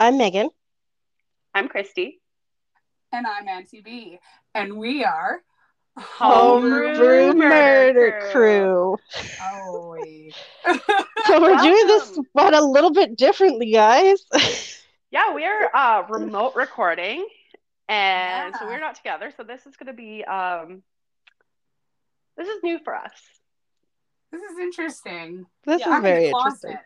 I'm Megan. I'm Christy. And I'm Nancy B. And we are Homebrew, Homebrew Murder, Murder Crew. Oh, so we're doing this, but a little bit differently, guys. yeah, we are uh, remote recording, and yeah. so we're not together. So this is going to be um, this is new for us. This is interesting. This yeah, is very interesting.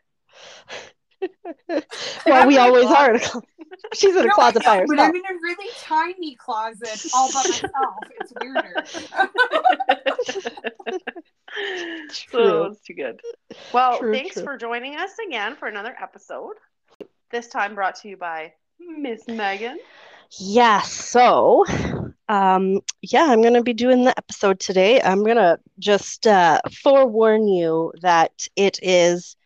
Well, we always are. She's in a no, closet by herself. But I'm in a really tiny closet all by myself. It's weirder. so it's too good. Well, true, thanks true. for joining us again for another episode. This time brought to you by Miss Megan. Yes. So, um, yeah, I'm going to be doing the episode today. I'm going to just uh, forewarn you that it is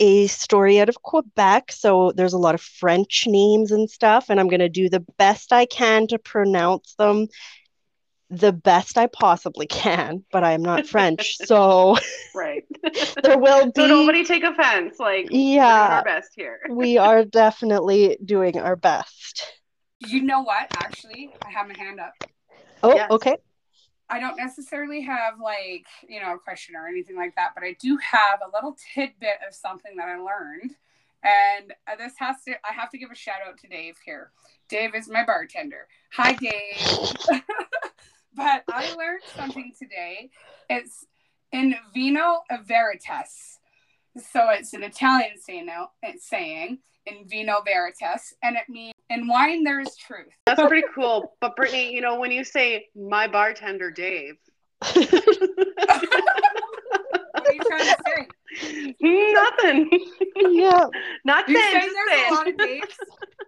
a story out of Quebec. So there's a lot of French names and stuff, and I'm going to do the best I can to pronounce them the best I possibly can, but I am not French. So right. there will be So nobody take offense. Like yeah, our best here. we are definitely doing our best. You know what? Actually, I have my hand up. Oh, yes. okay. I don't necessarily have like, you know, a question or anything like that, but I do have a little tidbit of something that I learned. And uh, this has to, I have to give a shout out to Dave here. Dave is my bartender. Hi, Dave. but I learned something today. It's in vino veritas. So it's an Italian saying, in vino veritas, and it means in wine there is truth. That's pretty cool. But Brittany, you know, when you say my bartender Dave. what are you trying to say? Nothing. Yeah. Not you saying, there's saying. a lot of Daves.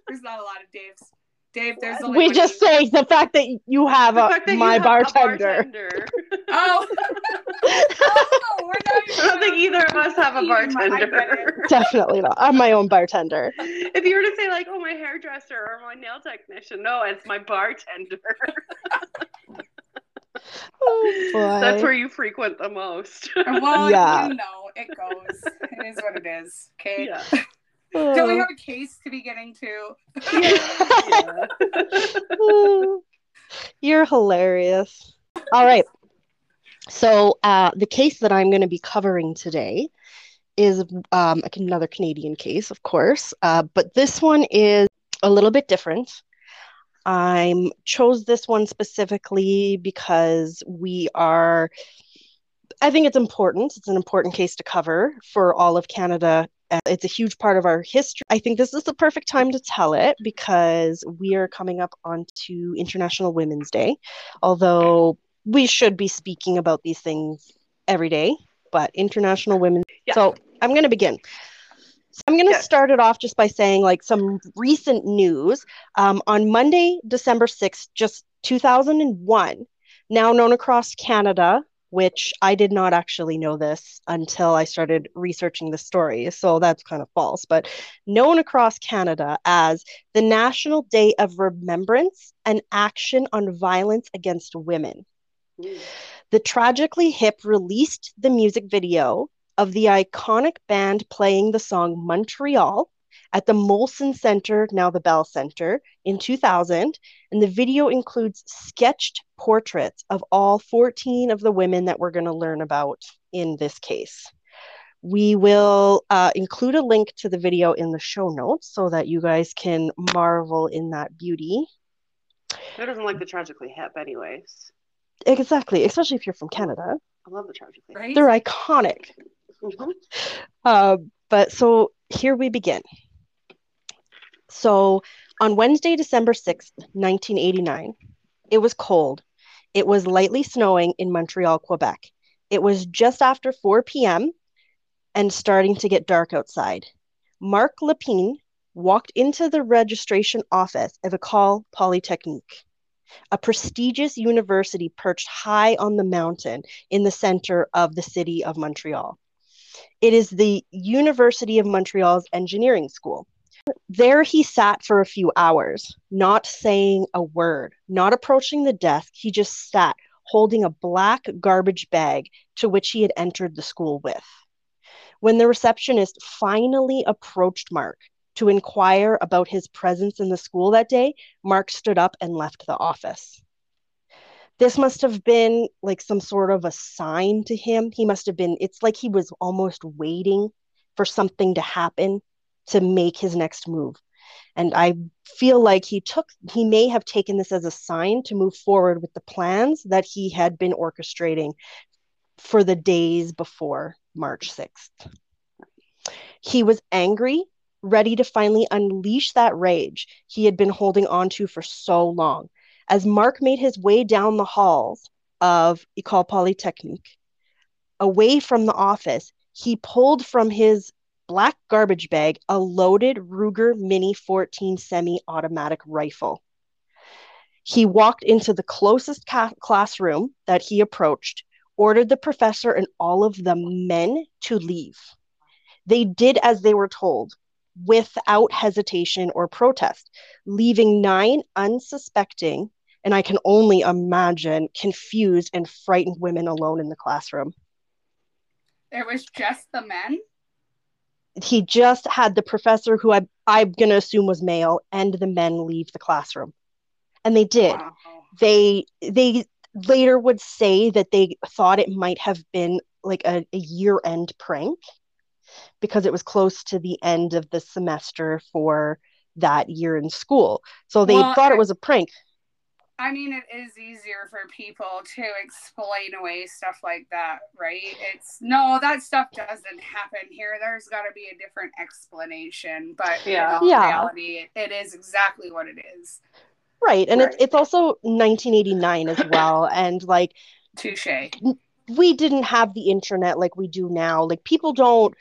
There's not a lot of Daves. Dave, there's only we just say the fact that you have a, my bartender. bartender. oh. oh I don't think either of us have a bartender. Definitely not. I'm my own bartender. If you were to say like, "Oh, my hairdresser" or "My nail technician," no, it's my bartender. oh, boy. That's where you frequent the most. well, yeah. you know, it goes. It is what it is. Okay. Yeah. Do we have a case to be getting to? yeah. You're hilarious. All right. So, uh, the case that I'm going to be covering today is um, another Canadian case, of course, uh, but this one is a little bit different. I chose this one specifically because we are, I think it's important. It's an important case to cover for all of Canada it's a huge part of our history. I think this is the perfect time to tell it because we are coming up onto International Women's Day. Although we should be speaking about these things every day, but International Women's yeah. So I'm going to begin. So I'm going to yeah. start it off just by saying like some recent news. Um, on Monday, December 6th, just 2001, now known across Canada which I did not actually know this until I started researching the story. So that's kind of false, but known across Canada as the National Day of Remembrance and Action on Violence Against Women. Mm. The Tragically Hip released the music video of the iconic band playing the song Montreal at the Molson Center, now the Bell Center, in 2000. And the video includes sketched portraits of all 14 of the women that we're going to learn about in this case. We will uh, include a link to the video in the show notes so that you guys can marvel in that beauty. Who doesn't like the tragically hip, anyways? Exactly, especially if you're from Canada. I love the tragically right? They're iconic. Mm-hmm. Uh, but so here we begin. So on Wednesday, December 6th, 1989, it was cold. It was lightly snowing in Montreal, Quebec. It was just after 4 p.m. and starting to get dark outside. Marc Lépine walked into the registration office of École Polytechnique, a prestigious university perched high on the mountain in the center of the city of Montreal. It is the University of Montreal's engineering school. There he sat for a few hours, not saying a word, not approaching the desk. He just sat holding a black garbage bag to which he had entered the school with. When the receptionist finally approached Mark to inquire about his presence in the school that day, Mark stood up and left the office. This must have been like some sort of a sign to him. He must have been, it's like he was almost waiting for something to happen to make his next move. And I feel like he took, he may have taken this as a sign to move forward with the plans that he had been orchestrating for the days before March 6th. He was angry, ready to finally unleash that rage he had been holding on to for so long. As Mark made his way down the halls of Ecole Polytechnique, away from the office, he pulled from his black garbage bag a loaded Ruger Mini 14 semi automatic rifle. He walked into the closest ca- classroom that he approached, ordered the professor and all of the men to leave. They did as they were told without hesitation or protest, leaving nine unsuspecting, and I can only imagine confused and frightened women alone in the classroom. There was just the men? He just had the professor who I, I'm going to assume was male and the men leave the classroom. And they did. Wow. They they later would say that they thought it might have been like a, a year end prank because it was close to the end of the semester for that year in school. So they well, thought it was a prank. I mean, it is easier for people to explain away stuff like that, right? It's no, that stuff doesn't happen here. There's got to be a different explanation, but yeah, in yeah. reality, it, it is exactly what it is. Right, and right. it's it's also 1989 as well, and like touche. We didn't have the internet like we do now. Like people don't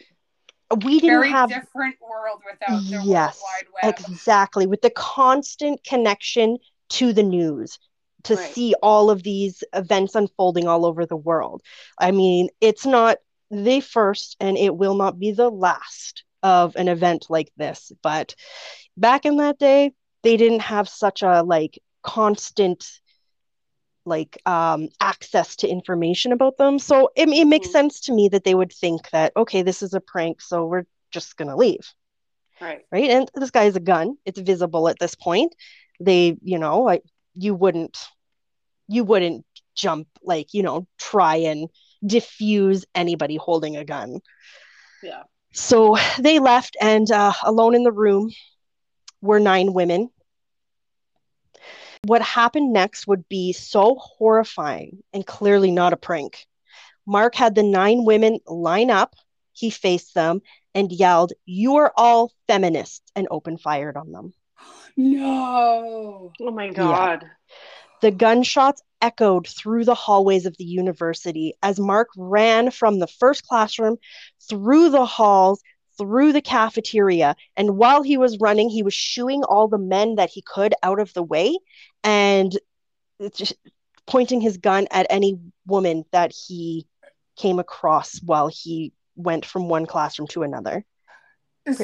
we didn't Very have different world without the yes, World Wide Web. Exactly. With the constant connection to the news to right. see all of these events unfolding all over the world. I mean, it's not the first and it will not be the last of an event like this, but back in that day, they didn't have such a like constant like um access to information about them. So it, it makes mm sense to me that they would think that okay, this is a prank, so we're just going to leave. Right. Right? And this guy has a gun. It's visible at this point they you know like you wouldn't you wouldn't jump like you know try and diffuse anybody holding a gun. Yeah. So they left and uh, alone in the room were nine women. What happened next would be so horrifying and clearly not a prank. Mark had the nine women line up. He faced them and yelled you are all feminists and opened fired on them no. Oh my God. Yeah. The gunshots echoed through the hallways of the university as Mark ran from the first classroom through the halls, through the cafeteria. And while he was running, he was shooing all the men that he could out of the way and just pointing his gun at any woman that he came across while he went from one classroom to another.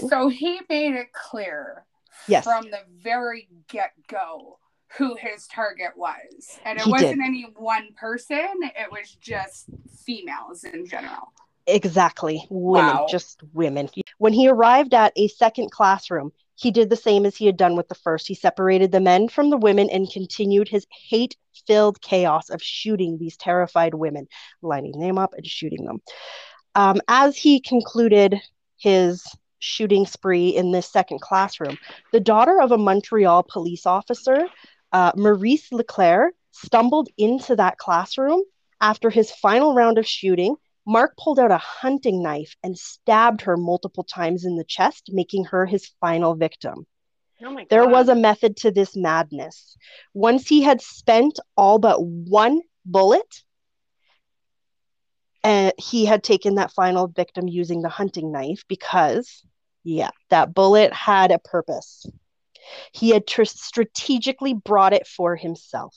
So he made it clear yes. from the very get go who his target was. And it he wasn't did. any one person, it was just females in general. Exactly. Women, wow. just women. When he arrived at a second classroom, he did the same as he had done with the first. He separated the men from the women and continued his hate filled chaos of shooting these terrified women, lining them up and shooting them. Um, as he concluded his shooting spree in this second classroom. The daughter of a Montreal police officer, uh, Maryse Leclair, stumbled into that classroom after his final round of shooting. Mark pulled out a hunting knife and stabbed her multiple times in the chest, making her his final victim. Oh there was a method to this madness. Once he had spent all but one bullet, and he had taken that final victim using the hunting knife because yeah that bullet had a purpose he had tr- strategically brought it for himself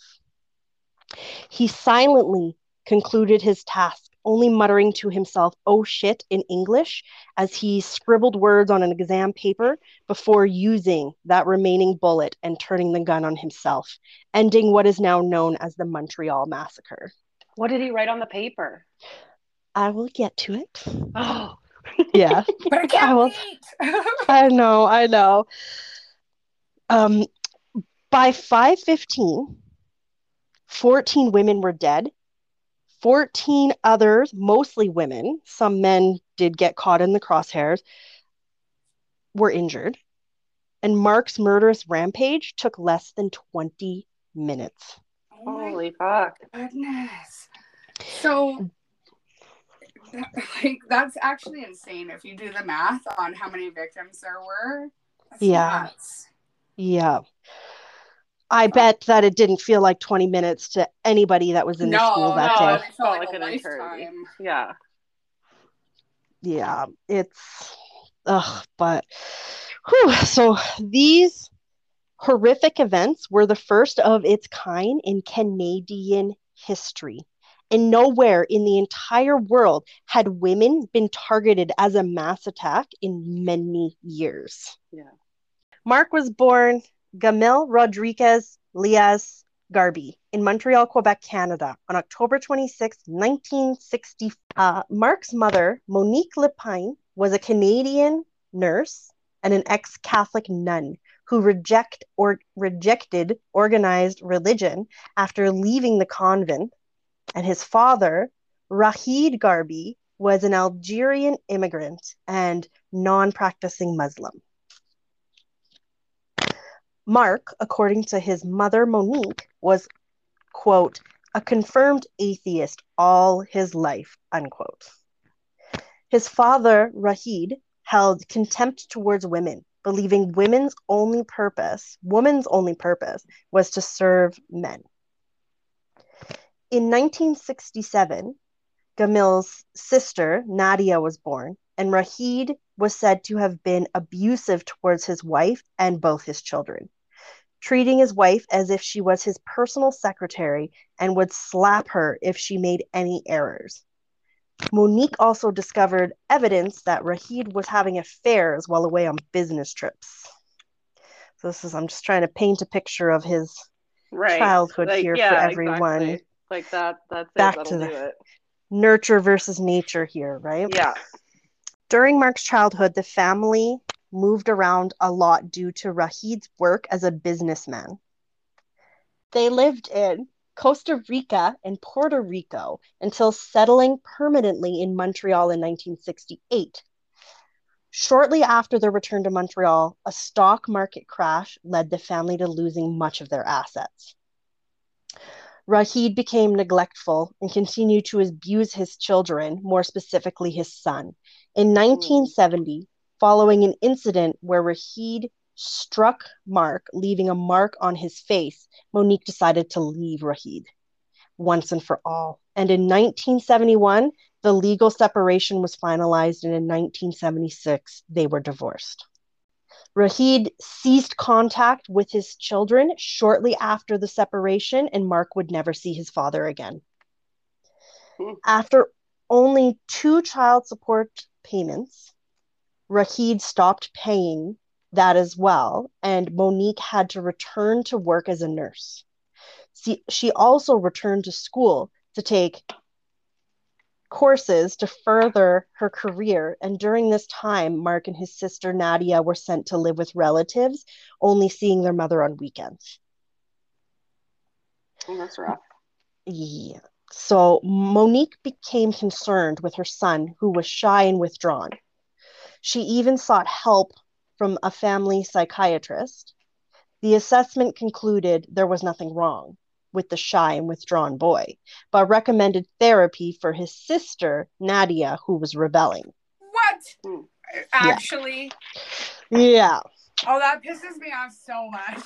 he silently concluded his task only muttering to himself oh shit in english as he scribbled words on an exam paper before using that remaining bullet and turning the gun on himself ending what is now known as the montreal massacre what did he write on the paper I will get to it. Oh. Yeah. But I can't I will- I know, I know. Um, by 515, 14 women were dead. 14 others, mostly women, some men did get caught in the crosshairs, were injured. And Mark's murderous rampage took less than 20 minutes. oh Holy fuck. goodness. So, like, that's actually insane if you do the math on how many victims there were. Yeah. nuts. Yeah. I bet that it didn't feel like 20 minutes to anybody that was in the school that no, day. it felt like, like an eternity. Yeah. yeah it's ugh but whew, so these horrific events were the first of its kind in Canadian history and nowhere in the entire world had women been targeted as a mass attack in many years Yeah. Mark was born Gamil Rodriguez Liass Gharbi in Montreal, Quebec, Canada on October 26, 1960. Uh, Mark's mother, Monique Lepine, was a Canadian nurse and an ex Catholic nun who reject or rejected organized religion after leaving the convent. And his father, Rahid Gharbi, was an Algerian immigrant and non practicing Muslim. Mark, according to his mother Monique, was, quote, a confirmed atheist all his life, unquote. His father, Rahid, held contempt towards women, believing women's only purpose, woman's only purpose, was to serve men. In 1967, Gamil's sister, Nadia, was born, and Rahid was said to have been abusive towards his wife and both his children, treating his wife as if she was his personal secretary and would slap her if she made any errors. Monique also discovered evidence that Rahid was having affairs while away on business trips. So this is I'm just trying to paint a picture of his Right. childhood Like, here yeah, for everyone. exactly. Like that. That's Back it. to the- do it. Nurture versus nature here, right? Yeah. During Mark's childhood, the family moved around a lot due to Rahid's work as a businessman. They lived in Costa Rica and Puerto Rico until settling permanently in Montreal in 1968. Shortly after their return to Montreal, a stock market crash led the family to losing much of their assets. Rahid became neglectful and continued to abuse his children, more specifically his son. In hmm. 1970, following an incident where Rahid struck Mark, leaving a mark on his face, Monique decided to leave Rahid once and for all. And in 1971, the legal separation was finalized, and in 1976, they were divorced. Rahid ceased contact with his children shortly after the separation, and Mark would never see his father again. Hmm. After only two child support payments, Rahid stopped paying that as well, and Monique had to return to work as a nurse. See, she also returned to school to take courses to further her career. And during this time, Mark and his sister Nadia were sent to live with relatives, only seeing their mother on weekends. Oh, that's rough. Yeah. So Monique became concerned with her son, who was shy and withdrawn. She even sought help from a family psychiatrist. The assessment concluded there was nothing wrong with the shy and withdrawn boy, but recommended therapy for his sister, Nadia, who was rebelling. What? Hmm. Actually, Yeah. oh, that pisses me off so much.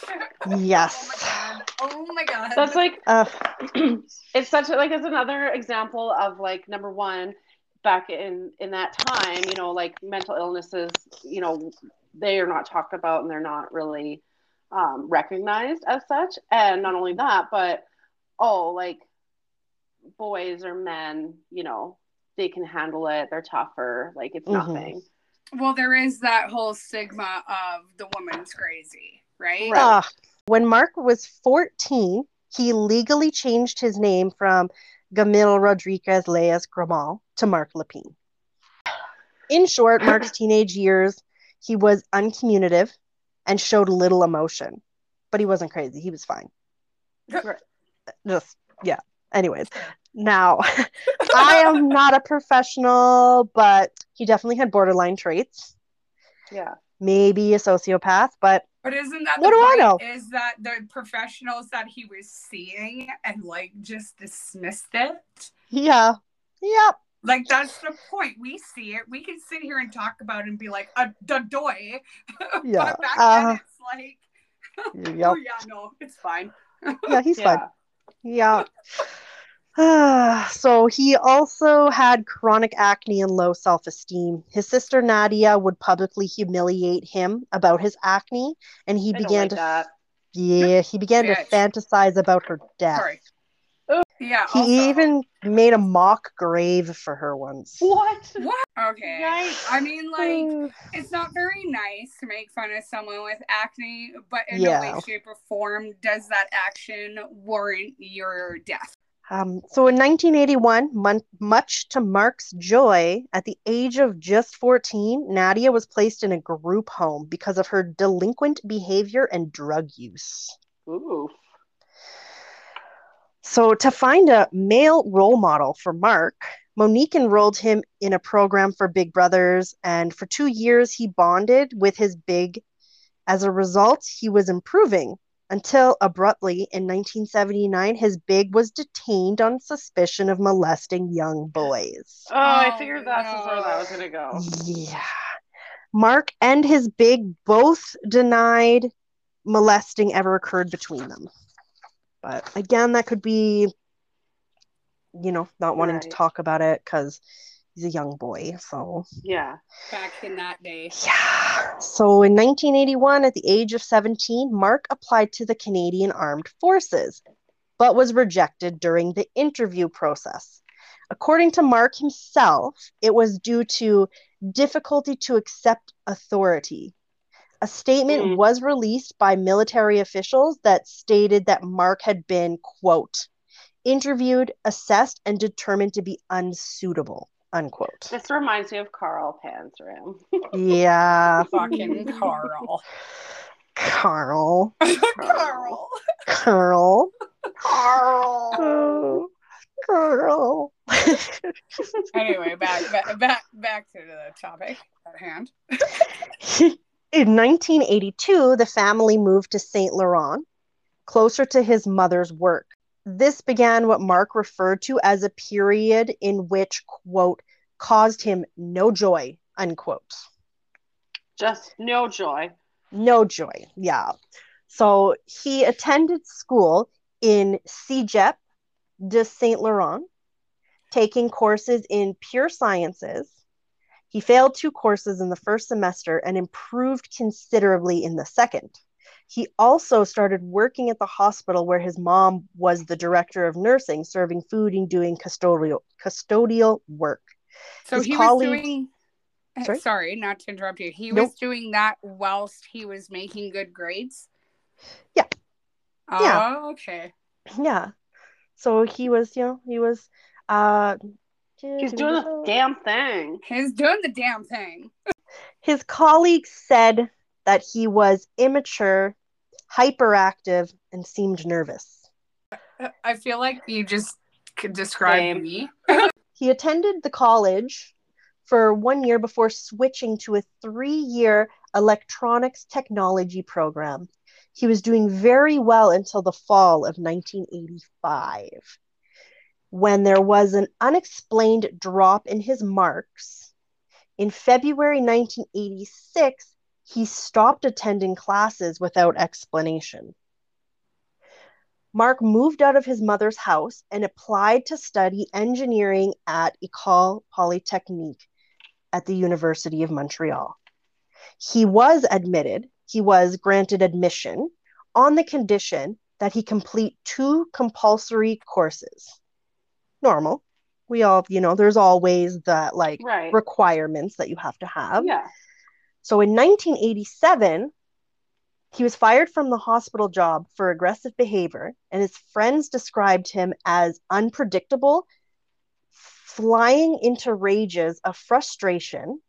Yes. Oh my god. Oh my god. That's like Uh, it's such a, like it's another example of like number one back in in that time you know like mental illnesses you know they are not talked about and they're not really um, recognized as such and not only that but oh like boys or men you know they can handle it they're tougher like it's Mhm. nothing well, there is that whole stigma of the woman's crazy, right? Right. Ah, when Mark was 14, he legally changed his name from Gamil Rodriguez Leas Gramal to Mark Lepine. In short, Mark's teenage years, he was uncommunicative and showed little emotion, but he wasn't crazy. He was fine. Just, yeah. Anyways, now I am not a professional, but he definitely had borderline traits, Yeah. maybe a sociopath, but But isn't that What the do I know? Is that the professionals that he was seeing and like just dismissed it? yeah. Yep. Like that's the point. We see it. We can sit here and talk about it and be like a doy. Yeah. but back Uh, then it's like, Yep. oh yeah, no, it's fine. Yeah, he's fine. Yeah. Yeah. so he also had chronic acne and low self esteem. His sister Nadia would publicly humiliate him about his acne, and he I began like to that. yeah he began to fantasize about her death. Sorry. Yeah. He also- even made a mock grave for her once. What? What? Okay. Yikes. I mean, like, it's not very nice to make fun of someone with acne, but in no way, shape, or form does that action warrant your death. Um, so in 1981, mon- much to Mark's joy, at the age of just 14, Nadia was placed in a group home because of her delinquent behavior and drug use. Ooh. So, to find a male role model for Mark, Monique enrolled him in a program for Big Brothers, and for two years he bonded with his big. As a result, he was improving until abruptly in 1979, his big was detained on suspicion of molesting young boys. Oh, I Oh, figured that's no. where that was gonna go. Yeah. Mark and his big both denied molesting ever occurred between them. But again, that could be, you know, not wanting to talk about it because he's a young boy. So, Yeah. Back in that day. yeah. So in 1981, at the age of 17, Mark applied to the Canadian Armed Forces, but was rejected during the interview process. According to Mark himself, it was due to difficulty to accept authority. A statement Mm. was released by military officials that stated that Mark had been, quote, interviewed, assessed, and determined to be unsuitable, unquote. This reminds me of Carl Panzram. Yeah, Fucking Carl. Carl. Carl. Carl. Carl. Carl. Anyway, back, back back back to the topic at hand. In 1982, the family moved to Saint Laurent, closer to his mother's work. This began what Mark referred to as a period in which, quote, caused him no joy, unquote. Just no joy. No joy, yeah. So he attended school in Cégep de Saint Laurent, taking courses in pure sciences. He failed two courses in the first semester and improved considerably in the second. He also started working at the hospital where his mom was the director of nursing, serving food and doing custodial custodial work. So His he colleagues- was doing. Sorry? Sorry? not to interrupt you. He Nope. was doing that whilst he was making good grades. Yeah. Oh, Yeah. okay. Yeah. So he was, you know, he was uh He's doing the damn thing. He's doing the damn thing. His colleagues said that he was immature, hyperactive, and seemed nervous. I feel like you just could describe Same. me. He attended the college for one year before switching to a three year electronics technology program. He was doing very well until the fall of 1985, when there was an unexplained drop in his marks. In February 1986, he stopped attending classes without explanation. Mark moved out of his mother's house and applied to study engineering at École Polytechnique at the University of Montreal. He was admitted, he was granted admission on the condition that he complete two compulsory courses. Normal. We all, you know, there's always the like Right. requirements that you have to have. Yeah. So in 1987, he was fired from the hospital job for aggressive behavior, and his friends described him as unpredictable, flying into rages of frustration,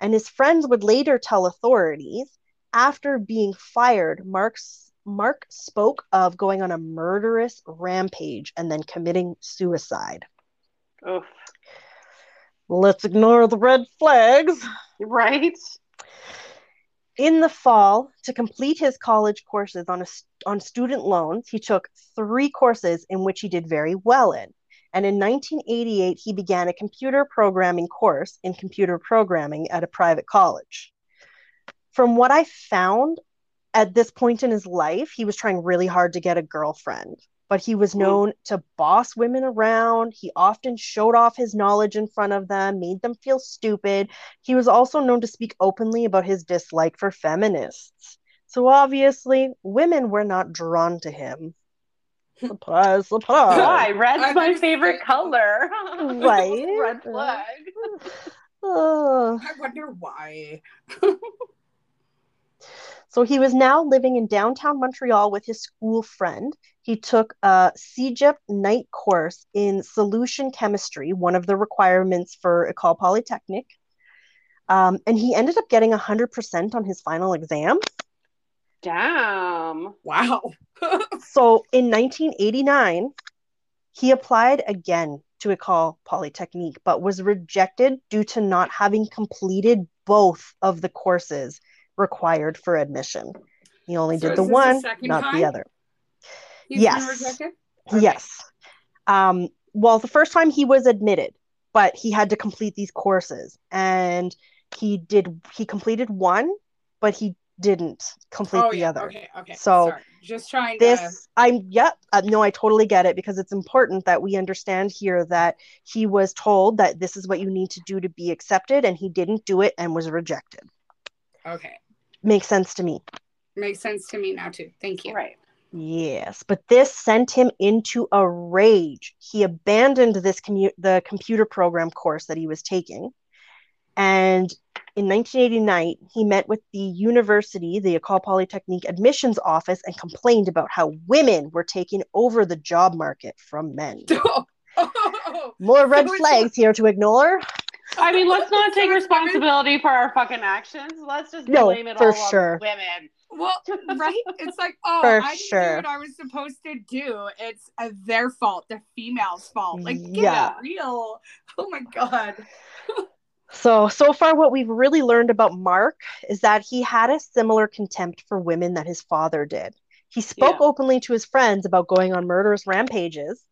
And his friends would later tell authorities after being fired, Mark's, Mark spoke of going on a murderous rampage and then committing suicide. Oof. Let's ignore the red flags. Right? In the fall, to complete his college courses on, a, on student loans, he took three courses in which he did very well in. And in 1988, he began a computer programming course in computer programming at a private college. From what I found at this point in his life, he was trying really hard to get a girlfriend, but he was hmm. known to boss women around. He often showed off his knowledge in front of them, made them feel stupid. He was also known to speak openly about his dislike for feminists. So obviously, women were not drawn to him. Surprise, surprise. Why? Red's I my favorite color. Right? Red flag. Oh. I wonder why. So he was now living in downtown Montreal with his school friend. He took a CEGEP night course in solution chemistry, one of the requirements for École Polytechnique. Um, and he ended up getting 100% on his final exam. Damn. Wow. So in 1989, he applied again to École Polytechnique, but was rejected due to not having completed both of the courses required for admission. He only So did the one, the not time? the other. He's Yes. Okay. Yes. Um, well, the first time he was admitted, but he had to complete these courses, and he did. He completed one, but he didn't complete Oh the yeah. other. Okay. Okay. So, Sorry. Just trying to. This, I'm, yep, uh, no, I totally get it because it's important that we understand here that he was told that this is what you need to do to be accepted, and he didn't do it and was rejected. Okay. Makes sense to me. Makes sense to me now too. Thank you. Right. Yes, but this sent him into a rage. He abandoned this commu- the computer program course that he was taking. And in 1989, he met with the university, the École Polytechnique admissions office, and complained about how women were taking over the job market from men. Oh, More red So flags here to ignore. I mean, let's not take So it's women- responsibility for our fucking actions. Let's just No, blame it for all sure. on women. well, right? It's like, oh, For I didn't sure. do what I was supposed to do. It's uh, their fault, the female's fault. Like, get Yeah. real. Oh my god. So, so far, what we've really learned about Mark is that he had a similar contempt for women that his father did. He spoke Yeah. openly to his friends about going on murderous rampages,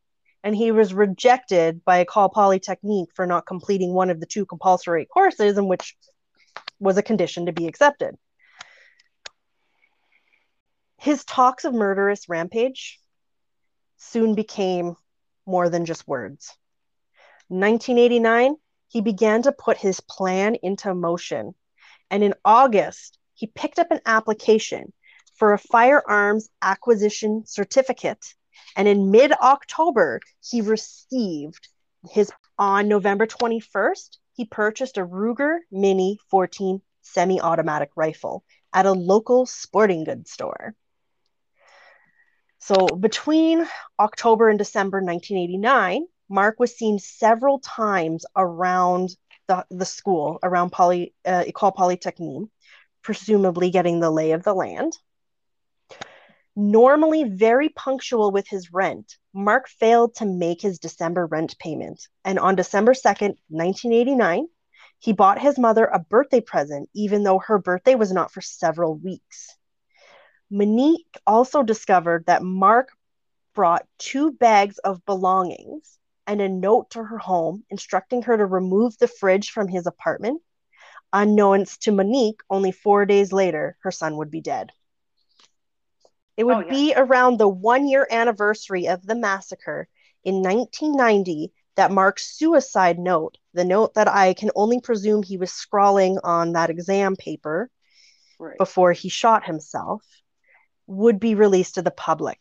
and he was rejected by École Polytechnique for not completing one of the two compulsory courses, in which was a condition to be accepted. His talks of murderous rampage soon became more than just words. 1989, he began to put his plan into motion. And in August, he picked up an application for a firearms acquisition certificate. And in mid October, he received his, on November 21st, he purchased a Ruger Mini 14 semi automatic rifle at a local sporting goods store. So between October and December 1989, Mark was seen several times around the, the school, around Poly, uh, École Polytechnique, presumably getting the lay of the land. Normally very punctual with his rent, Mark failed to make his December rent payment. And on December 2nd, 1989, he bought his mother a birthday present, even though her birthday was not for several weeks. Monique also discovered that Mark brought two bags of belongings and a note to her home instructing her to remove the fridge from his apartment. Unknowns to Monique, only four days later, her son would be dead. It would Oh, yeah. be around the one year anniversary of the massacre in 1990 that Mark's suicide note, the note that I can only presume he was scrawling on that exam paper Right. before he shot himself, would be released to the public.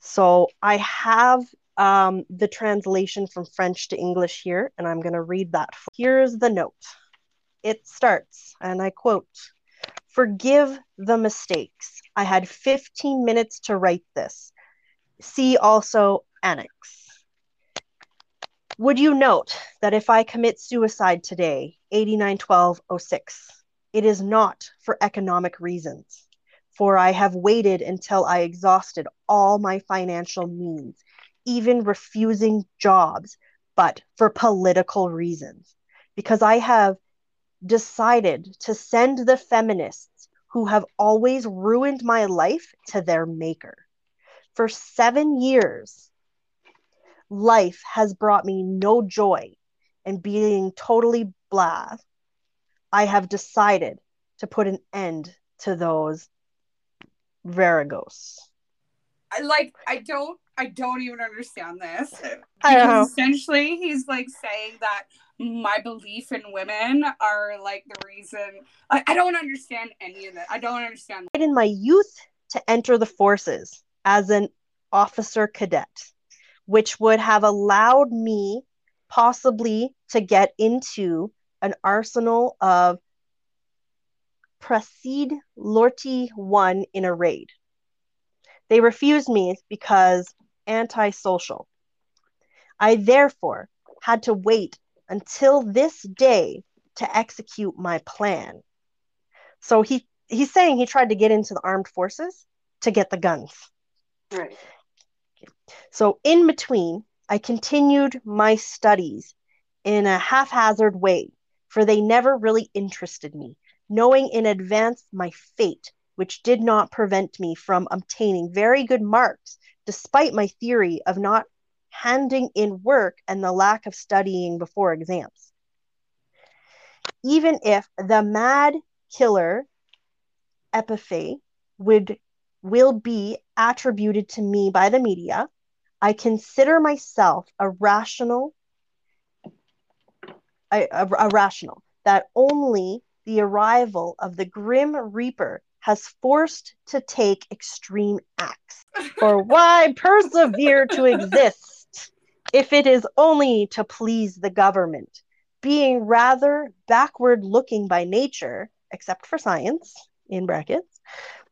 So I have um, the translation from French to English here, and I'm going to read that. Here's the note. It starts, and I quote Forgive the mistakes. I had 15 minutes to write this. See also annex. Would you note that if I commit suicide today, 891206, it is not for economic reasons, for I have waited until I exhausted all my financial means, even refusing jobs, but for political reasons, because I have decided to send the feminists who have always ruined my life to their maker. For seven years, life has brought me no joy, and being totally blah, I have decided to put an end to those Viragos. I like I don't I don't even understand this. I know. Because essentially he's like saying that my belief in women are like the reason I, I don't understand any of it. I don't understand in my youth to enter the forces as an officer cadet, which would have allowed me possibly to get into an arsenal of Precede Lortie 1 in a raid. They refused me because antisocial. I therefore had to wait until this day to execute my plan. So he he's saying he tried to get into the armed forces to get the guns. Right. So in between, I continued my studies in a haphazard way, for they never really interested me, knowing in advance my fate, which did not prevent me from obtaining very good marks, despite my theory of not handing in work and the lack of studying before exams. Even if the mad killer epithet would will be attributed to me by the media, I consider myself a rational a, a, a rational that only the arrival of the grim reaper has forced to take extreme acts. For why persevere to exist if it is only to please the government, being rather backward looking by nature, except for science, in brackets,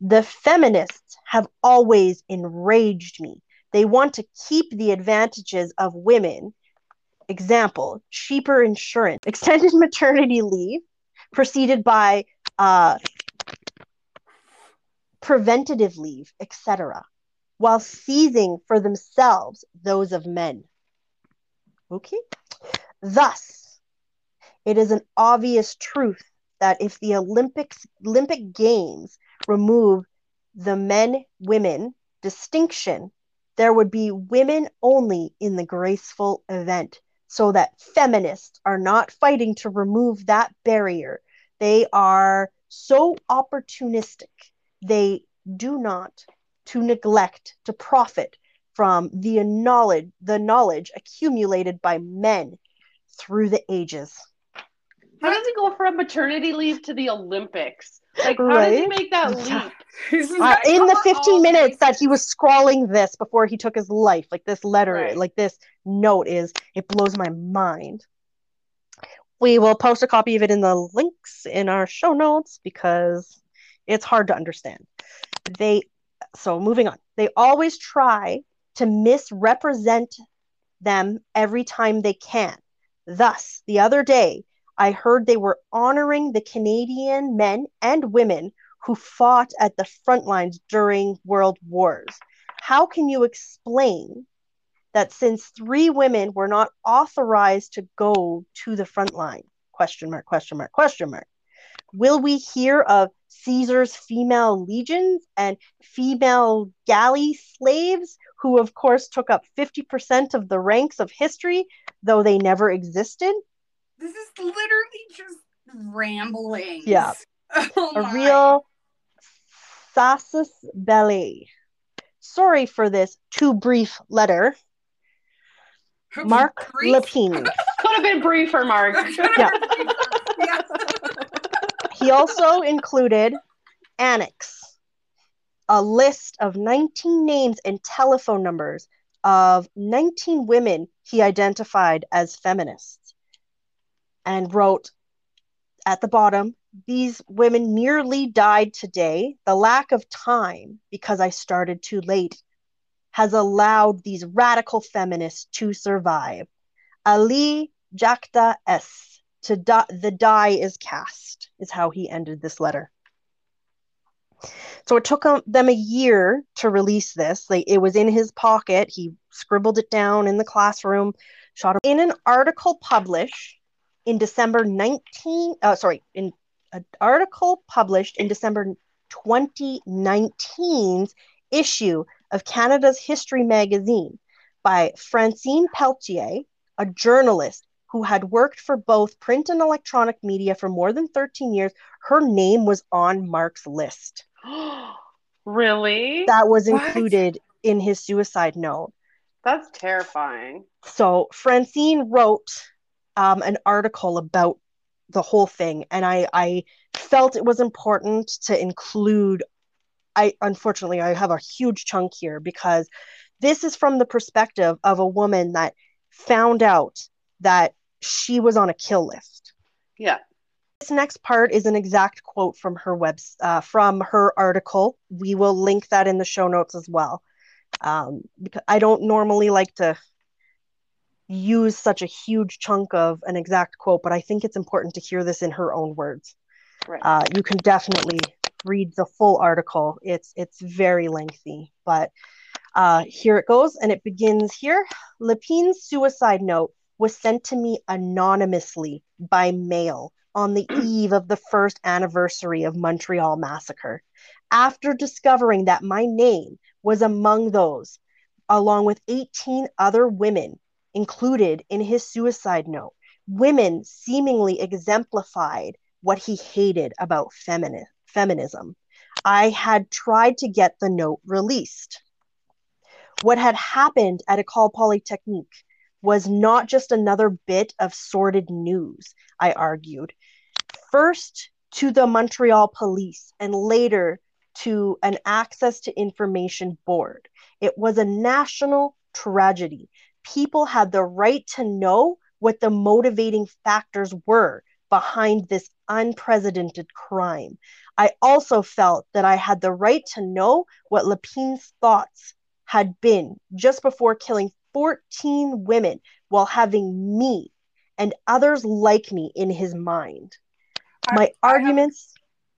the feminists have always enraged me. They want to keep the advantages of women. Example, cheaper insurance, extended maternity leave, preceded by uh, preventative leave, etc., while seizing for themselves those of men. Okay? Thus, it is an obvious truth that if the Olympics Olympic Games remove the men women distinction, there would be women only in the graceful event so that feminists are not fighting to remove that barrier. They are so opportunistic. They do not to neglect to profit from the knowledge the knowledge accumulated by men through the ages. How does he go from maternity leave to the Olympics? Like, how Right? does he make that leap? Uh, in the 15 minutes that he was scrawling this before he took his life, like this letter, Right. like this note is, it blows my mind. We will post a copy of it in the links in our show notes because it's hard to understand. They, so moving on, they always try to misrepresent them every time they can. Thus, the other day, I heard they were honoring the Canadian men and women who fought at the front lines during world wars. How can you explain that since three women were not authorized to go to the front line? Question mark, question mark, question mark. Will we hear of Caesar's female legions and female galley slaves, who of course took up 50% of the ranks of history, though they never existed? This is literally just rambling. Yeah. Oh a my. real casus belli. Sorry for this too brief letter. Mark Brief. Lepine. Could have been briefer, Mark. Yeah. Yeah. He also included annex, a list of 19 names and telephone numbers of 19 women he identified as feminists, and wrote at the bottom, these women nearly died today. The lack of time, because I started too late, has allowed these radical feminists to survive. Alea Jacta Est. To die, the die is cast, is how he ended this letter. So it took them a year to release this. It was in his pocket. He scribbled it down in the classroom, shot in an article published in December 19 uh, sorry, in an article published in December 2019's issue of Canada's History magazine by Francine Pelletier, a journalist who had worked for both print and electronic media for more than 13 years. Her name was on Mark's list. really? That was What? included in his suicide note. That's terrifying. So Francine wrote um, an article about the whole thing, and I, I felt it was important to include. I unfortunately I have a huge chunk here because this is from the perspective of a woman that found out that she was on a kill list. Yeah. This next part is an exact quote from her web uh, from her article. We will link that in the show notes as well. Um, because I don't normally like to use such a huge chunk of an exact quote, but I think it's important to hear this in her own words. Right. Uh, you can definitely read the full article. It's it's very lengthy, but uh, here it goes, and it begins here. Lepine's suicide note was sent to me anonymously by mail on the eve of the first anniversary of Montreal massacre. After discovering that my name was among those, along with 18 other women included in his suicide note, women seemingly exemplified what he hated about femini- feminism. I had tried to get the note released. What had happened at École Polytechnique was not just another bit of sordid news, I argued. First to the Montreal police and later to an access to information board. It was a national tragedy. People had the right to know what the motivating factors were behind this unprecedented crime. I also felt that I had the right to know what Lepine's thoughts had been just before killing 14 women while having me and others like me in his mind. I- My I have- arguments.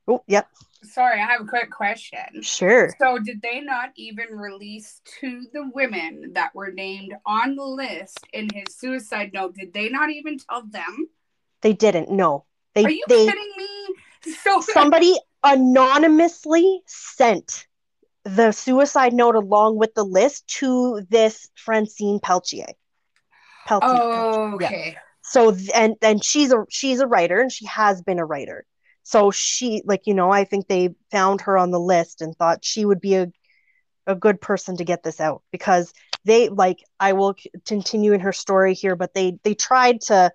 Oh, yep, sorry, I have a quick question. sure. So, did they not even release to the women that were named on the list in his suicide note? Did they not even tell them? They didn't. No, they Are you they kidding me? So somebody anonymously sent the suicide note along with the list to this Francine Peltier. Peltier. Oh, Yeah. okay. So and and she's a she's a writer and she has been a writer. So she like you know I think they found her on the list and thought she would be a a good person to get this out because they like I will continue in her story here but they they tried to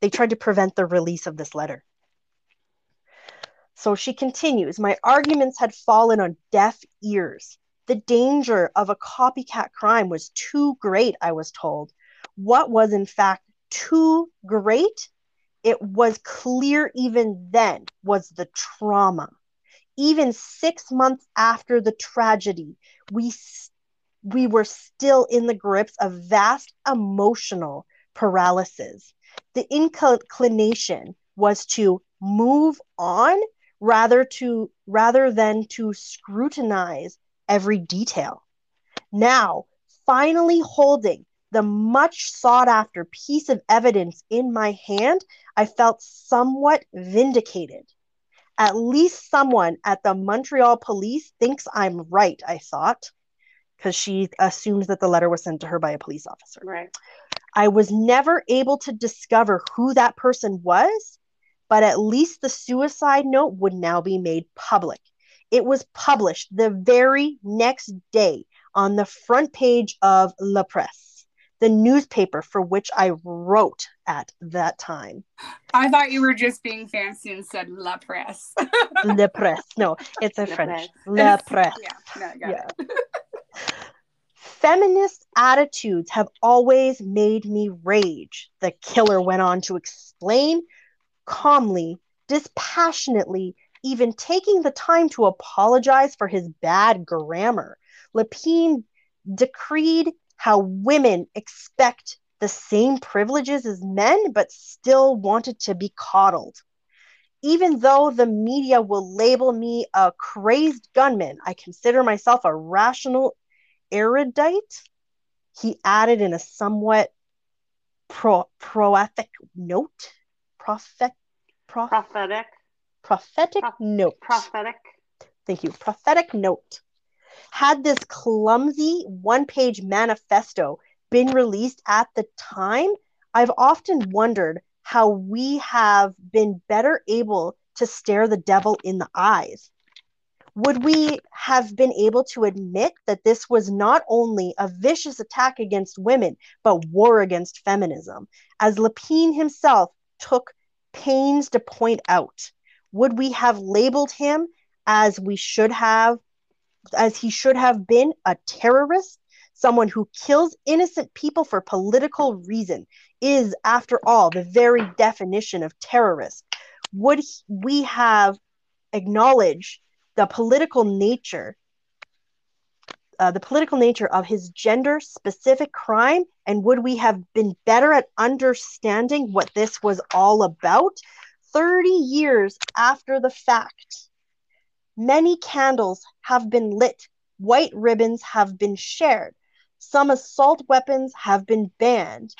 they tried to prevent the release of this letter. So she continues, my arguments had fallen on deaf ears. The danger of a copycat crime was too great, I was told. What was, in fact, too great? It was clear even then was the trauma. Even six months after the tragedy, we, we were still in the grips of vast emotional paralysis. The inclination was to move on rather to rather than to scrutinize every detail. Now, finally holding the much sought after piece of evidence in my hand, I felt somewhat vindicated. At least someone at the Montreal police thinks I'm right, I thought, because she assumes that the letter was sent to her by a police officer. Right. I was never able to discover who that person was, but at least the suicide note would now be made public. It was published the very next day on the front page of La Presse, the newspaper for which I wrote at that time. I thought you were just being fancy and said La Presse. La Presse. No, it's a Le French. Presse. La Presse. yeah, no, got Yeah. it. Feminist attitudes have always made me rage, the killer went on to explain calmly, dispassionately, even taking the time to apologize for his bad grammar. Lepine decreed how women expect the same privileges as men, but still wanted to be coddled. Even though the media will label me a crazed gunman, I consider myself a rational erudite. He added in a somewhat pro- proethic note. Prophet, prof- Prophetic. prophetic Pro- note. Prophetic. Thank you. Prophetic note. Had this clumsy one page manifesto been released at the time, I've often wondered how we have been better able to stare the devil in the eyes. Would we have been able to admit that this was not only a vicious attack against women, but war against feminism, as Lepine himself took pains to point out? Would we have labeled him as we should have, as he should have been a terrorist, someone who kills innocent people for political reason, is, after all, the very definition of terrorist. Would we have acknowledged the political nature, uh, the political nature of his gender-specific crime, and would we have been better at understanding what this was all about? 30 years after the fact, many candles have been lit, white ribbons have been shared, some assault weapons have been banned,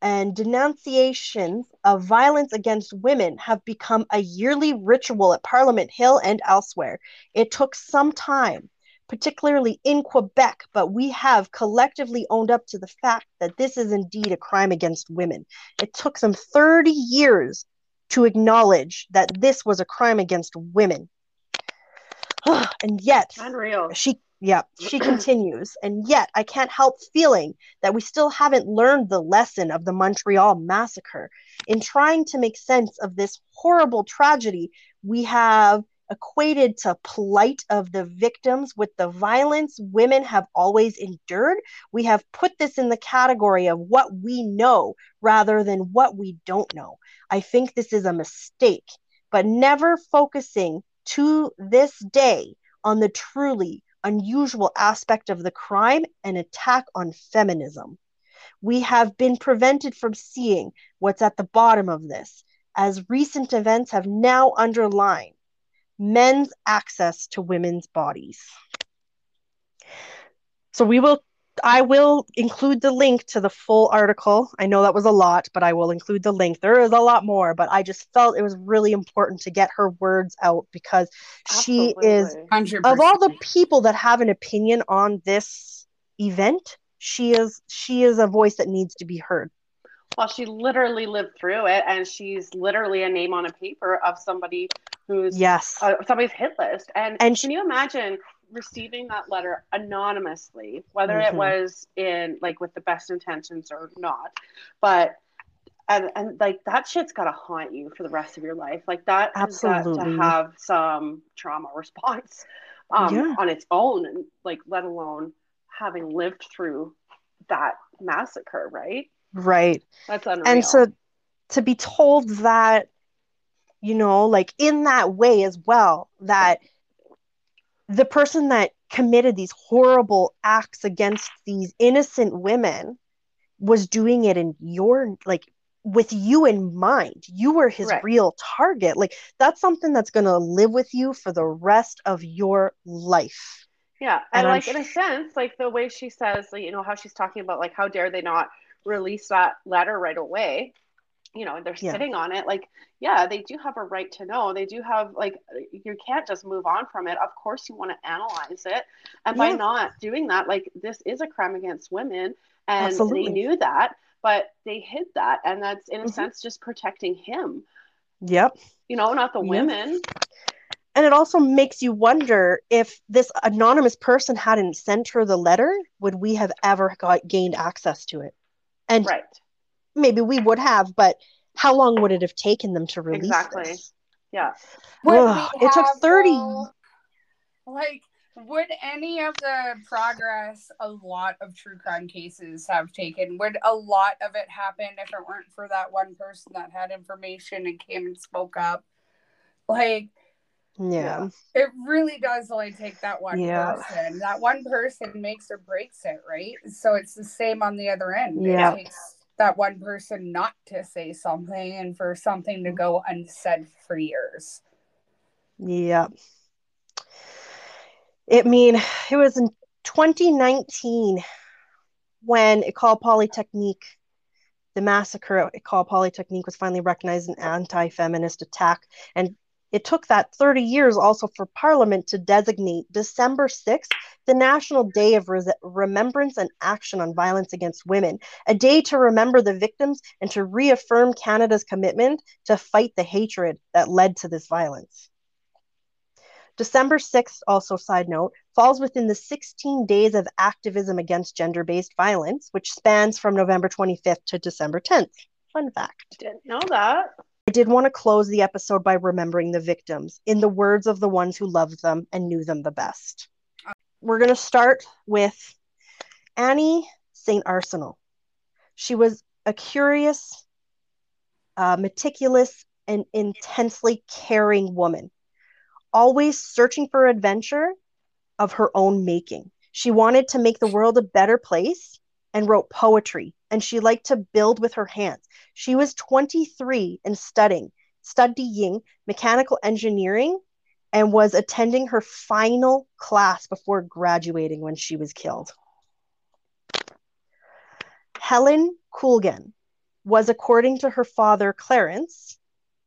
and denunciations of violence against women have become a yearly ritual at Parliament Hill and elsewhere. It took some time, particularly in Quebec, but we have collectively owned up to the fact that this is indeed a crime against women. It took them 30 years to acknowledge that this was a crime against women. and yet, Unreal. she yeah, she continues, and yet I can't help feeling that we still haven't learned the lesson of the Montreal massacre. In trying to make sense of this horrible tragedy, we have equated to plight of the victims with the violence women have always endured. We have put this in the category of what we know rather than what we don't know. I think this is a mistake, but never focusing to this day on the truly unusual aspect of the crime an attack on feminism. We have been prevented from seeing what's at the bottom of this, as recent events have now underlined men's access to women's bodies. So we will I will include the link to the full article. I know that was a lot, but I will include the link. There is a lot more, but I just felt it was really important to get her words out because she is 100%. of all the people that have an opinion on this event, she is she is a voice that needs to be heard. Well, she literally lived through it, and she's literally a name on a paper of somebody who's Yes. uh, somebody's hit list. And, And can you imagine receiving that letter anonymously, whether Mhm. it was in like with the best intentions or not? But and and like that shit's gotta haunt you for the rest of your life. Like that has got Absolutely. to have some trauma response um, Yeah. on its own, and like let alone having lived through that massacre. Right? Right. That's unreal. And so to be told that, you know, like in that way as well, that the person that committed these horrible acts against these innocent women was doing it in your like with you in mind. You were his Right. real target. Like that's something that's going to live with you for the rest of your life. Yeah, And and, I'm like in a sense, like the way she says, like, you know, how she's talking about like how dare they not release that letter right away. You know, they're Yeah. sitting on it. Like, yeah, they do have a right to know. They do have like you can't just move on from it. Of course, you want to analyze it, and by not doing that, like this is a crime against women, and Absolutely. they knew that, but they hid that, and that's in a Mhm. sense just protecting him. Yep. You know, not the Yeah. women. And it also makes you wonder if this anonymous person hadn't sent her the letter, would we have ever got gained access to it? And Right. maybe we would have, but how long would it have taken them to release Exactly. this? Yeah. Would Ugh, it took 30 though, like would any of the progress a lot of true crime cases have taken would a lot of it happen if it weren't for that one person that had information and came and spoke up like Yeah. it really does only take that one Yeah. person that one person makes or breaks it right so it's the same on the other end Yeah. it takes that one person not to say something and for something to go unsaid for years. Yeah. It mean it was in 2019 when École Polytechnique, the massacre at École Polytechnique was finally recognized an anti-feminist attack, and it took that 30 years also for Parliament to designate December 6th the National Day of Remembrance and Action on Violence Against Women, a day to remember the victims and to reaffirm Canada's commitment to fight the hatred that led to this violence. December 6th, also side note, falls within the 16 days of activism against gender based violence, which spans from November 25th to December 10th. Fun fact. Didn't know that. I did want to close the episode by remembering the victims in the words of the ones who loved them and knew them the best. We're going to start with Annie St. Arsenal. She was a curious, uh, meticulous, and intensely caring woman always searching for adventure of her own making. She wanted to make the world a better place and wrote poetry, and she liked to build with her hands. She was 23 and studying, studying mechanical engineering and was attending her final class before graduating when she was killed. Helen Colgan was, according to her father, Clarence,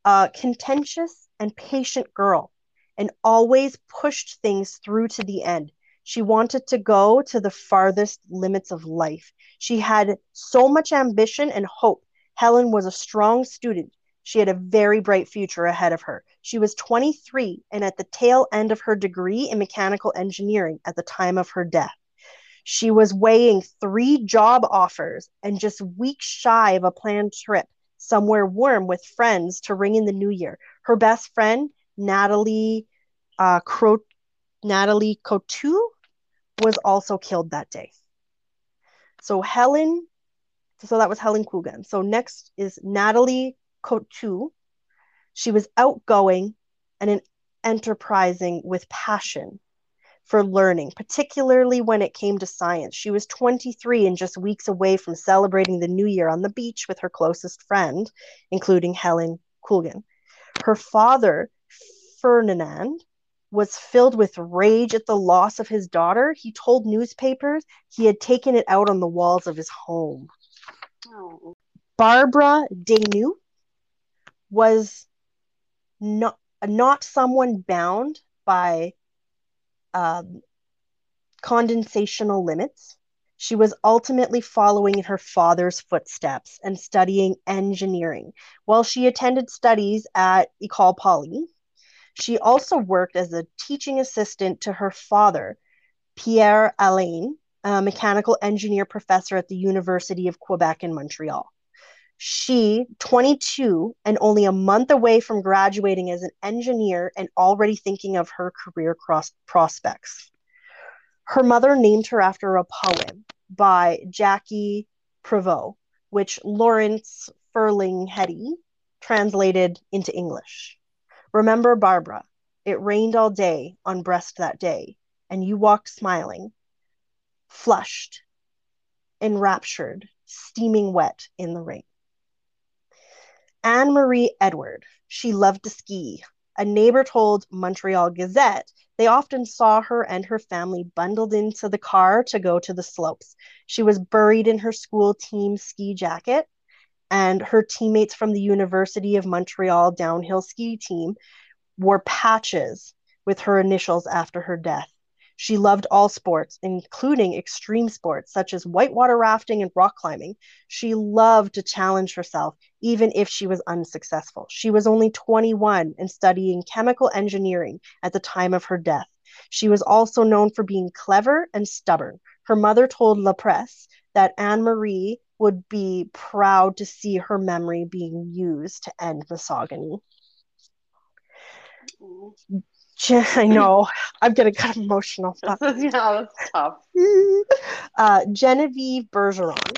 a contentious and patient girl and always pushed things through to the end. She wanted to go to the farthest limits of life. She had so much ambition and hope. Helen was a strong student. She had a very bright future ahead of her. She was 23 and at the tail end of her degree in mechanical engineering at the time of her death. She was weighing three job offers and just weeks shy of a planned trip somewhere warm with friends to ring in the new year. Her best friend Natalie uh, Cro- Natalie Croteau was also killed that day. So Helen, so that was Helen Coogan. So next is Natalie Croteau. She was outgoing and an enterprising with passion for learning, particularly when it came to science. She was 23 and just weeks away from celebrating the new year on the beach with her closest friend, including Helen Colgan. Her father Ferdinand was filled with rage at the loss of his daughter. He told newspapers he had taken it out on the walls of his home. Oh. Barbara Desnus was not not someone bound by um, condensational limits. She was ultimately following in her father's footsteps and studying engineering. While she attended studies at Ecole Poly, she also worked as a teaching assistant to her father, Pierre Alain, a mechanical engineer professor at the University of Quebec in Montreal. She, 22 and only a month away from graduating as an engineer and already thinking of her career cross- prospects. Her mother named her after a poem by Jackie Prévert, which Lawrence Ferlinghetti translated into English. Remember, Barbara, it rained all day on Brest that day, and you walked smiling, flushed, enraptured, steaming wet in the rain. Anne Marie Edward, she loved to ski. A neighbor told Montreal Gazette they often saw her and her family bundled into the car to go to the slopes. She was buried in her school team ski jacket and her teammates from the University of Montreal downhill ski team wore patches with her initials after her death. She loved all sports, including extreme sports such as whitewater rafting and rock climbing. She loved to challenge herself, even if she was unsuccessful. She was only 21 and studying chemical engineering at the time of her death. She was also known for being clever and stubborn. Her mother told La Presse that Anne Marie would be proud to see her memory being used to end misogyny. I know. I'm getting kind of emotional. But... yeah, that's tough. Uh, Genevieve Bergeron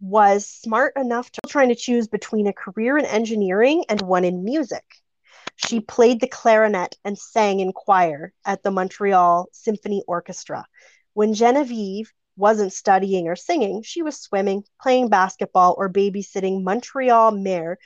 was smart enough to trying to choose between a career in engineering and one in music. She played the clarinet and sang in choir at the Montreal Symphony Orchestra. When Genevieve wasn't studying or singing, she was swimming, playing basketball, or babysitting Montreal Mayor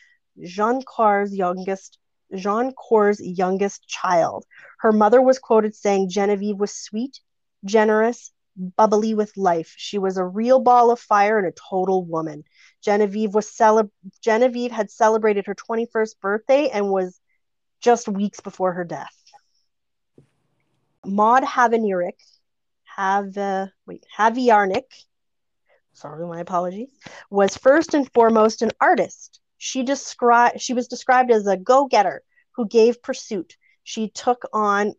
Jean Carr's youngest Jean Cor's youngest child. Her mother was quoted saying Genevieve was sweet, generous, bubbly with life. She was a real ball of fire and a total woman. Genevieve was cele- Genevieve had celebrated her 21st birthday and was just weeks before her death. Maud Havenirik, have uh, wait, Haviarnik, sorry, my apologies, was first and foremost an artist. She described she was described as a go-getter who gave pursuit. She took on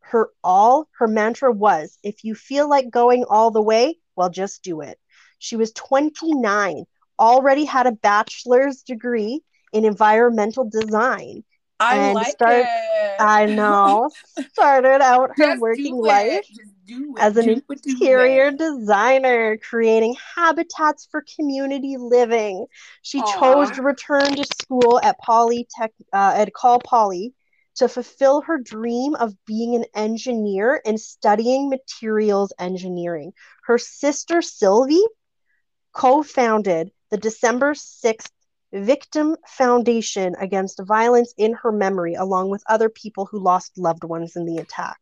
her all. Her mantra was, if you feel like going all the way, well, just do it. She was 29, already had a bachelor's degree in environmental design. I and like start- it. I know. Started out her Just working life Just do it. as an Do interior it. designer, creating habitats for community living. She chose to return to school at Polytech uh, at Cal Poly to fulfill her dream of being an engineer and studying materials engineering. Her sister Sylvie co-founded the December 6th Victim Foundation against violence in her memory, along with other people who lost loved ones in the attack.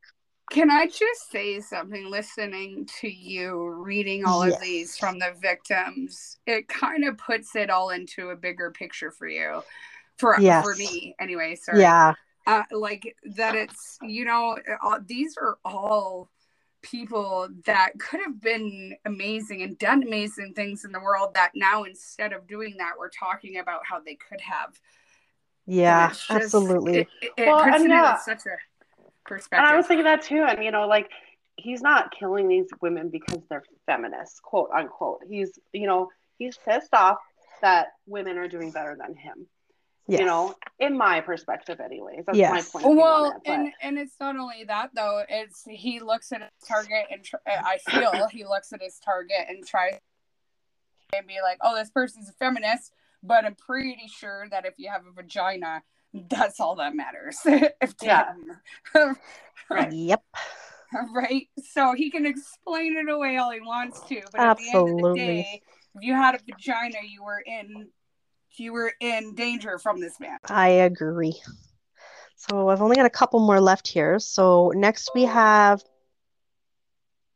Can I just say something listening to you reading all Yes. of these from the victims? It kind of puts it all into a bigger picture for you. For Yes. for me anyway, sorry. Yeah, Uh, like that it's you know uh, these are all people that could have been amazing and done amazing things in the world that now instead of doing that we're talking about how they could have yeah, just- absolutely. it, it, it Well, puts and it yeah. in such a perspective And I was thinking that too. And you know, like he's not killing these women because they're feminists, quote unquote. He's you know, he's pissed off that women are doing better than him. Yes. You know, in my perspective anyways. That's Yes. my point well it. But and and it's not only that though it's he looks at his target and tr- eh, i feel he looks at his target and tries and be like oh this person's a feminist but i'm pretty sure that if you have a vagina that's all that matters if Yeah. Right. Yep. right so he can explain it away all he wants to but at the end of the day if you had a vagina you were in you were in danger from this man I agree. So I've only got a couple more left here. So next we have,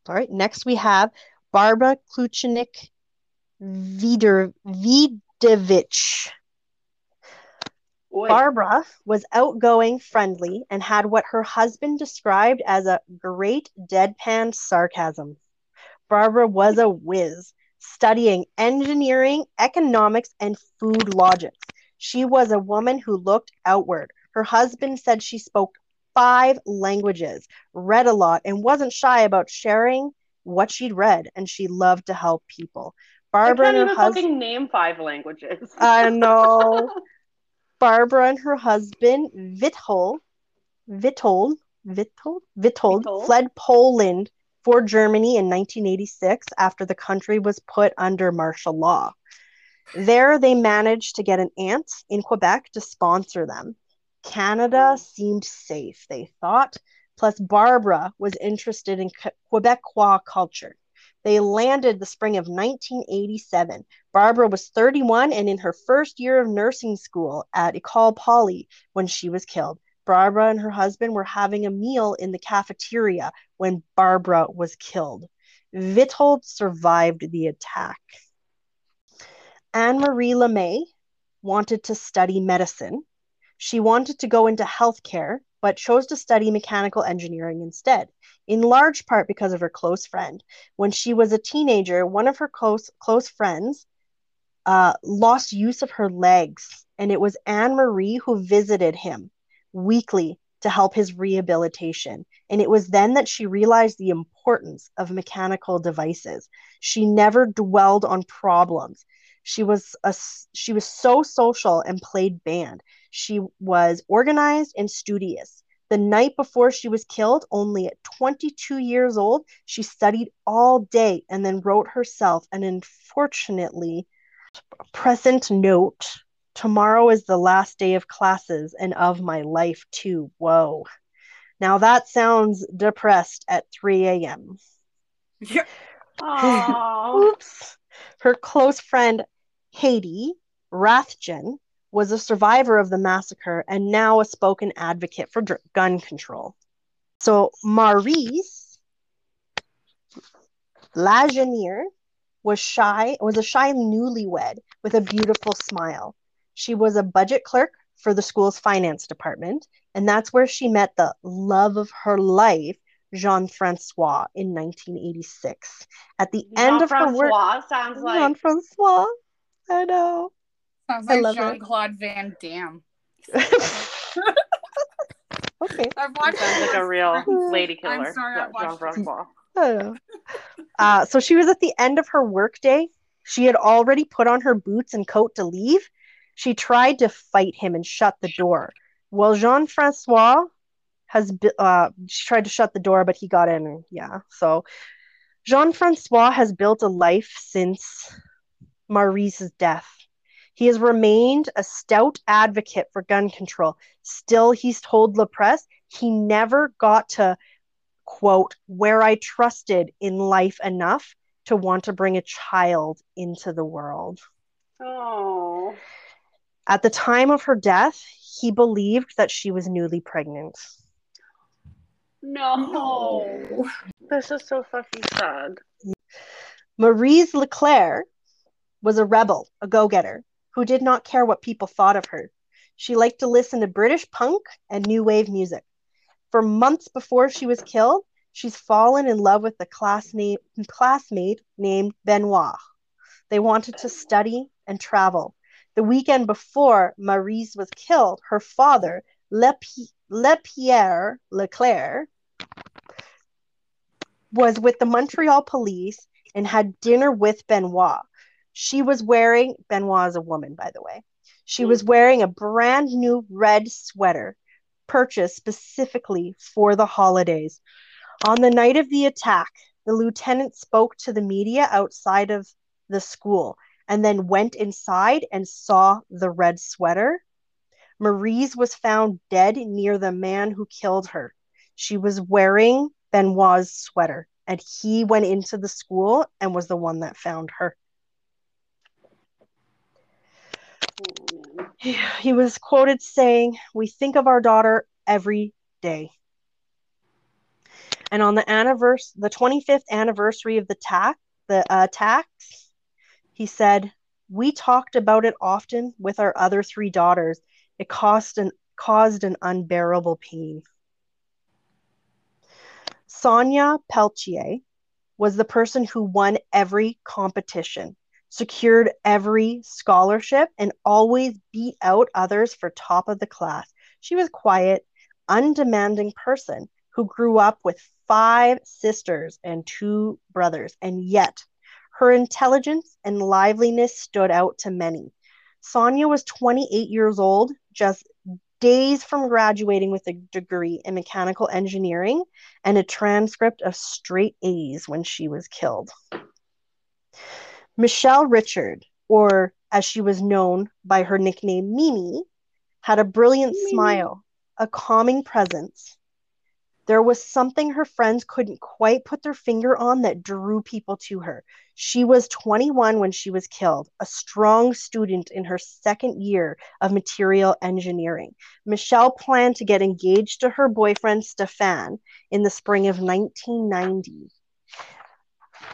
all right, next we have Barbara Klucznik Vider Vidovich. Barbara was outgoing, friendly, and had what her husband described as a great deadpan sarcasm. Barbara was a whiz, studying engineering, economics, and food logics. She was a woman who looked outward. Her husband said she spoke five languages, read a lot, and wasn't shy about sharing what she'd read, and she loved to help people. Barbara I can't and her even husband. fucking name five languages. I know. Barbara and her husband, Witold, Witold, Witold, Witold, fled Poland for Germany in 1986 after the country was put under martial law. There, they managed to get an aunt in Quebec to sponsor them. Canada hmm. seemed safe, they thought. Plus, Barbara was interested in Que- Quebecois culture. They landed the spring of 1987. Barbara was 31 and in her first year of nursing school at Ecole Poly when she was killed. Barbara and her husband were having a meal in the cafeteria when Barbara was killed. Witold survived the attack. Anne Marie LeMay wanted to study medicine. She wanted to go into healthcare, but chose to study mechanical engineering instead, in large part because of her close friend. When she was a teenager, one of her close close friends uh, lost use of her legs, and it was Anne Marie who visited him weekly to help his rehabilitation. And it was then that she realized the importance of mechanical devices. She never dwelled on problems. She was a, she was so social and played band. She was organized and studious. The night before she was killed, only at 22 years old, she studied all day and then wrote herself an unfortunately present note. Tomorrow is the last day of classes and of my life, too. Whoa. Now that sounds depressed at 3 a.m. Yeah. Oops. Her close friend Heidi Rathjen was a survivor of the massacre and now a spoken advocate for dr- gun control. So Maurice Laganière was shy was a shy newlywed with a beautiful smile. She was a budget clerk for the school's finance department, and that's where she met the love of her life, Jean Francois, in 1986. At the end of her work, Jean-Francois sounds like Jean Francois. I know. Sounds I like love it. Jean Claude Van Damme. okay. I've watched sounds like a real Mm. lady killer. I'm sorry, Yeah, I watched Jean Francois. I don't know. Uh, so she was at the end of her workday. She had already put on her boots and coat to leave. She tried to fight him and shut the door. Well, Jean Francois has bu- uh, she tried to shut the door, but he got in. And yeah, so Jean Francois has built a life since Maurice's death. He has remained a stout advocate for gun control. Still, he's told La Presse he never got to quote, where I trusted in life enough to want to bring a child into the world. Oh. At the time of her death, he believed that she was newly pregnant. No. This is so fucking sad. Maryse Leclair was a rebel, a go getter, who did not care what people thought of her. She liked to listen to British punk and new wave music. For months before she was killed, she's fallen in love with a classmate, named Benoit. They wanted to study and travel. The weekend before Maryse was killed, her father, Lepi- Lepierre Leclair, was with the Montreal police and had dinner with Benoit. She was wearing, Benoit is a woman, by the way. She hmm. was wearing a brand new red sweater purchased specifically for the holidays. On the night of the attack, the lieutenant spoke to the media outside of the school and then went inside and saw the red sweater. Maryse was found dead near the man who killed her. She was wearing Benoit's sweater, and he went into the school and was the one that found her. Oh, man. He, was quoted saying, We think of our daughter every day. And on the anniversary, the 25th anniversary of the attack, the uh, attacks, he said, "We talked about it often with our other three daughters. It caused an caused an unbearable pain." Sonia Peltier was the person who won every competition, secured every scholarship, and always beat out others for top of the class. She was quiet, undemanding person who grew up with five sisters and two brothers, and yet her intelligence and liveliness stood out to many. Sonia was 28 years old, just days from graduating with a degree in mechanical engineering and a transcript of straight A's when she was killed. Michelle Richard, or as she was known by her nickname Mimi, had a brilliant Mimi. smile, a calming presence. There was something her friends couldn't quite put their finger on that drew people to her. She was 21 when she was killed, a strong student in her second year of material engineering. Michelle planned to get engaged to her boyfriend Stefan in the spring of 1990.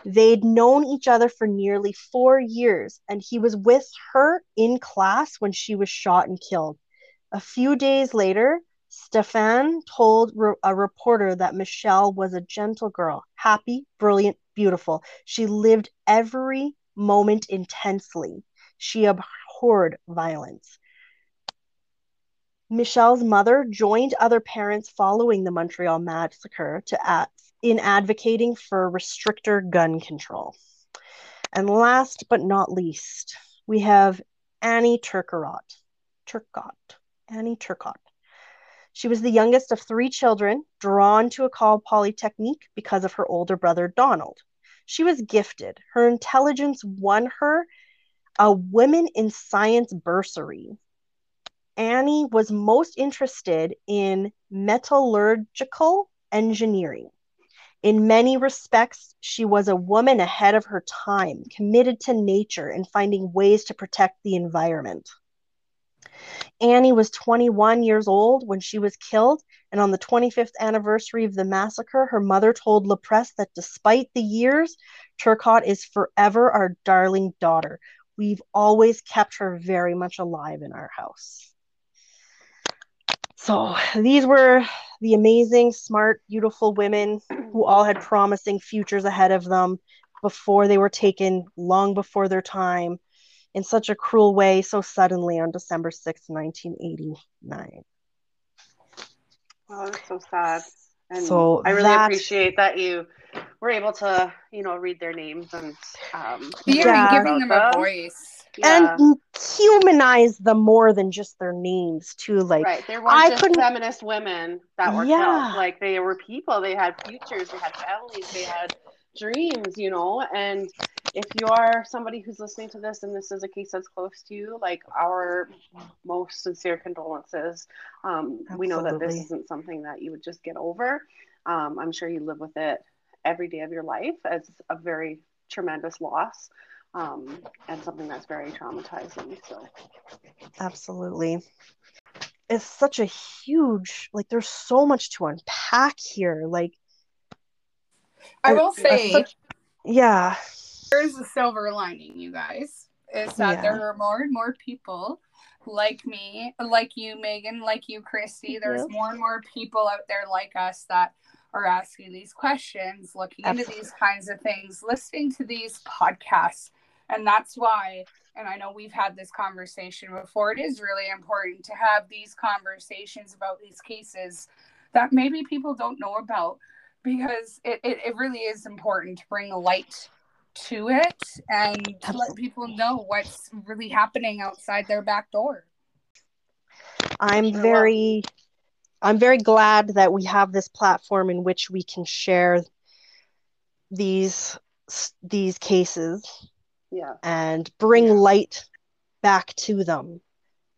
They'd known each other for nearly four years, and he was with her in class when she was shot and killed. A few days later, Stefan told re- a reporter that Michelle was a gentle girl, happy, brilliant, beautiful. She lived every moment intensely. She abhorred violence. Michelle's mother joined other parents following the Montreal massacre to ad- in advocating for restrictor gun control. And last but not least, we have Annie Turcotte. Turcotte. Annie Turcotte. She was the youngest of three children, drawn to a Ecole Polytechnique because of her older brother Donald. She was gifted. Her intelligence won her a Women in Science bursary. Annie was most interested in metallurgical engineering. In many respects, she was a woman ahead of her time, committed to nature and finding ways to protect the environment. Annie was 21 years old when she was killed, and on the 25th anniversary of the massacre, her mother told La Presse that despite the years, Turcotte is forever our darling daughter. We've always kept her very much alive in our house. So these were the amazing, smart, beautiful women who all had promising futures ahead of them before they were taken long before their time in such a cruel way so suddenly on December 6, 1989. Oh, that's so sad. And So I really that- appreciate that you were able to, you know, read their names and um Yeah, Yeah. giving them a voice. Yeah. And humanize them more than just their names, too. Like, right. They I weren't just couldn't- feminist women that were Yeah. killed. Like they were people. They had futures. They had families. They had dreams. You know. And if you are somebody who's listening to this and this is a case that's close to you, like our most sincere condolences. Um, we know that this isn't something that you would just get over. Um, I'm sure you live with it every day of your life as a very tremendous loss. Um, and something that's very traumatizing. So absolutely. It's such a huge, like, there's so much to unpack here. Like, I will say, such- yeah. there's a silver lining, you guys, is that Yeah. there are more and more people like me, like you, Megan, like you, Christy. There's Yes. more and more people out there like us that are asking these questions, looking into these kinds of things, listening to these podcasts. And that's why, and I know we've had this conversation before, it is really important to have these conversations about these cases that maybe people don't know about because it, it, it really is important to bring light to it and to let people know what's really happening outside their back door. I'm very I'm very glad that we have this platform in which we can share these these cases yeah. and bring Yeah. light back to them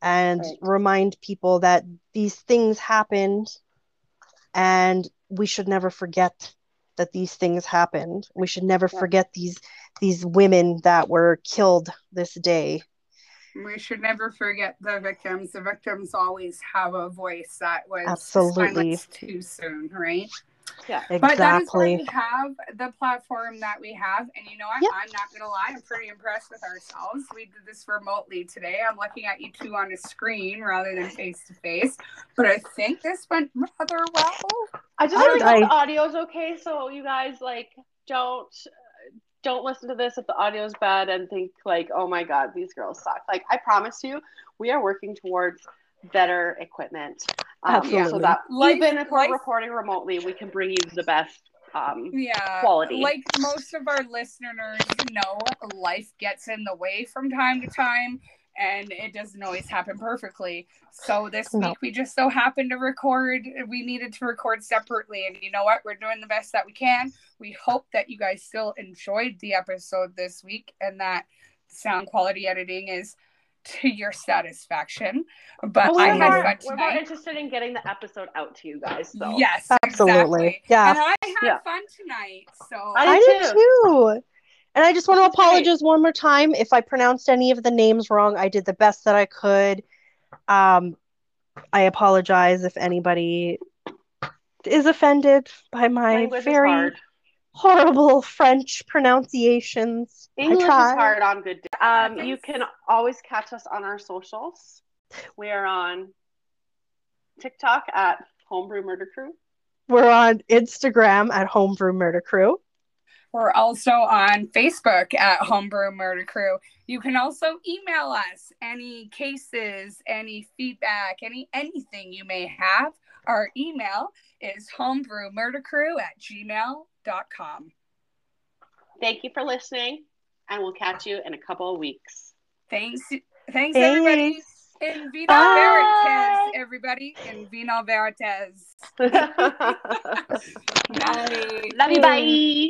and Right. remind people that these things happened and we should never forget that these things happened. We should never Yeah. forget these these women that were killed this day. We should never forget the victims. The victims always have a voice that was Absolutely. too soon, right? Yeah. But that is why Exactly. we have the platform that we have. And you know what? Yep. I'm not going to lie. I'm pretty impressed with ourselves. We did this remotely today. I'm looking at you two on a screen rather than face to face. But I think this went rather well. I just I- really hope I- the audio's okay. So you guys like don't don't listen to this if the audio's bad and think like, oh my god, these girls suck. Like I promise you, we are working towards better equipment. Um, So Absolutely. that Life- even if we're recording remotely, we can bring you the best. Um, Yeah. Quality. Like most of our listeners know, life gets in the way from time to time. And it doesn't always happen perfectly. So this No. week we just so happened to record. We needed to record separately, and you know what? We're doing the best that we can. We hope that you guys still enjoyed the episode this week, and that sound quality editing is to your satisfaction. But but I we're, had more, fun we're more interested in getting the episode out to you guys. So Yes, Absolutely. exactly. Yeah. And I had Yeah. fun tonight. So I I did did too. And I just want to apologize one more time if I pronounced any of the names wrong. I did the best that I could. Um, I apologize if anybody is offended by my language very hard. Horrible French pronunciations. English is hard on good days. Um, you can always catch us on our socials. We are on TikTok at Homebrew Murder Crew. We're on Instagram at Homebrew Murder Crew. We're also on Facebook at Homebrew Murder Crew. You can also email us any cases, any feedback, any anything you may have. Our email is homebrewmurdercrew at gmail.com. Thank you for listening, and we'll catch you in a couple of weeks. Thanks, thanks everybody. Thanks. In Vino Bye. Veritas, everybody. In Vino Veritas. Love Night. you. Bye.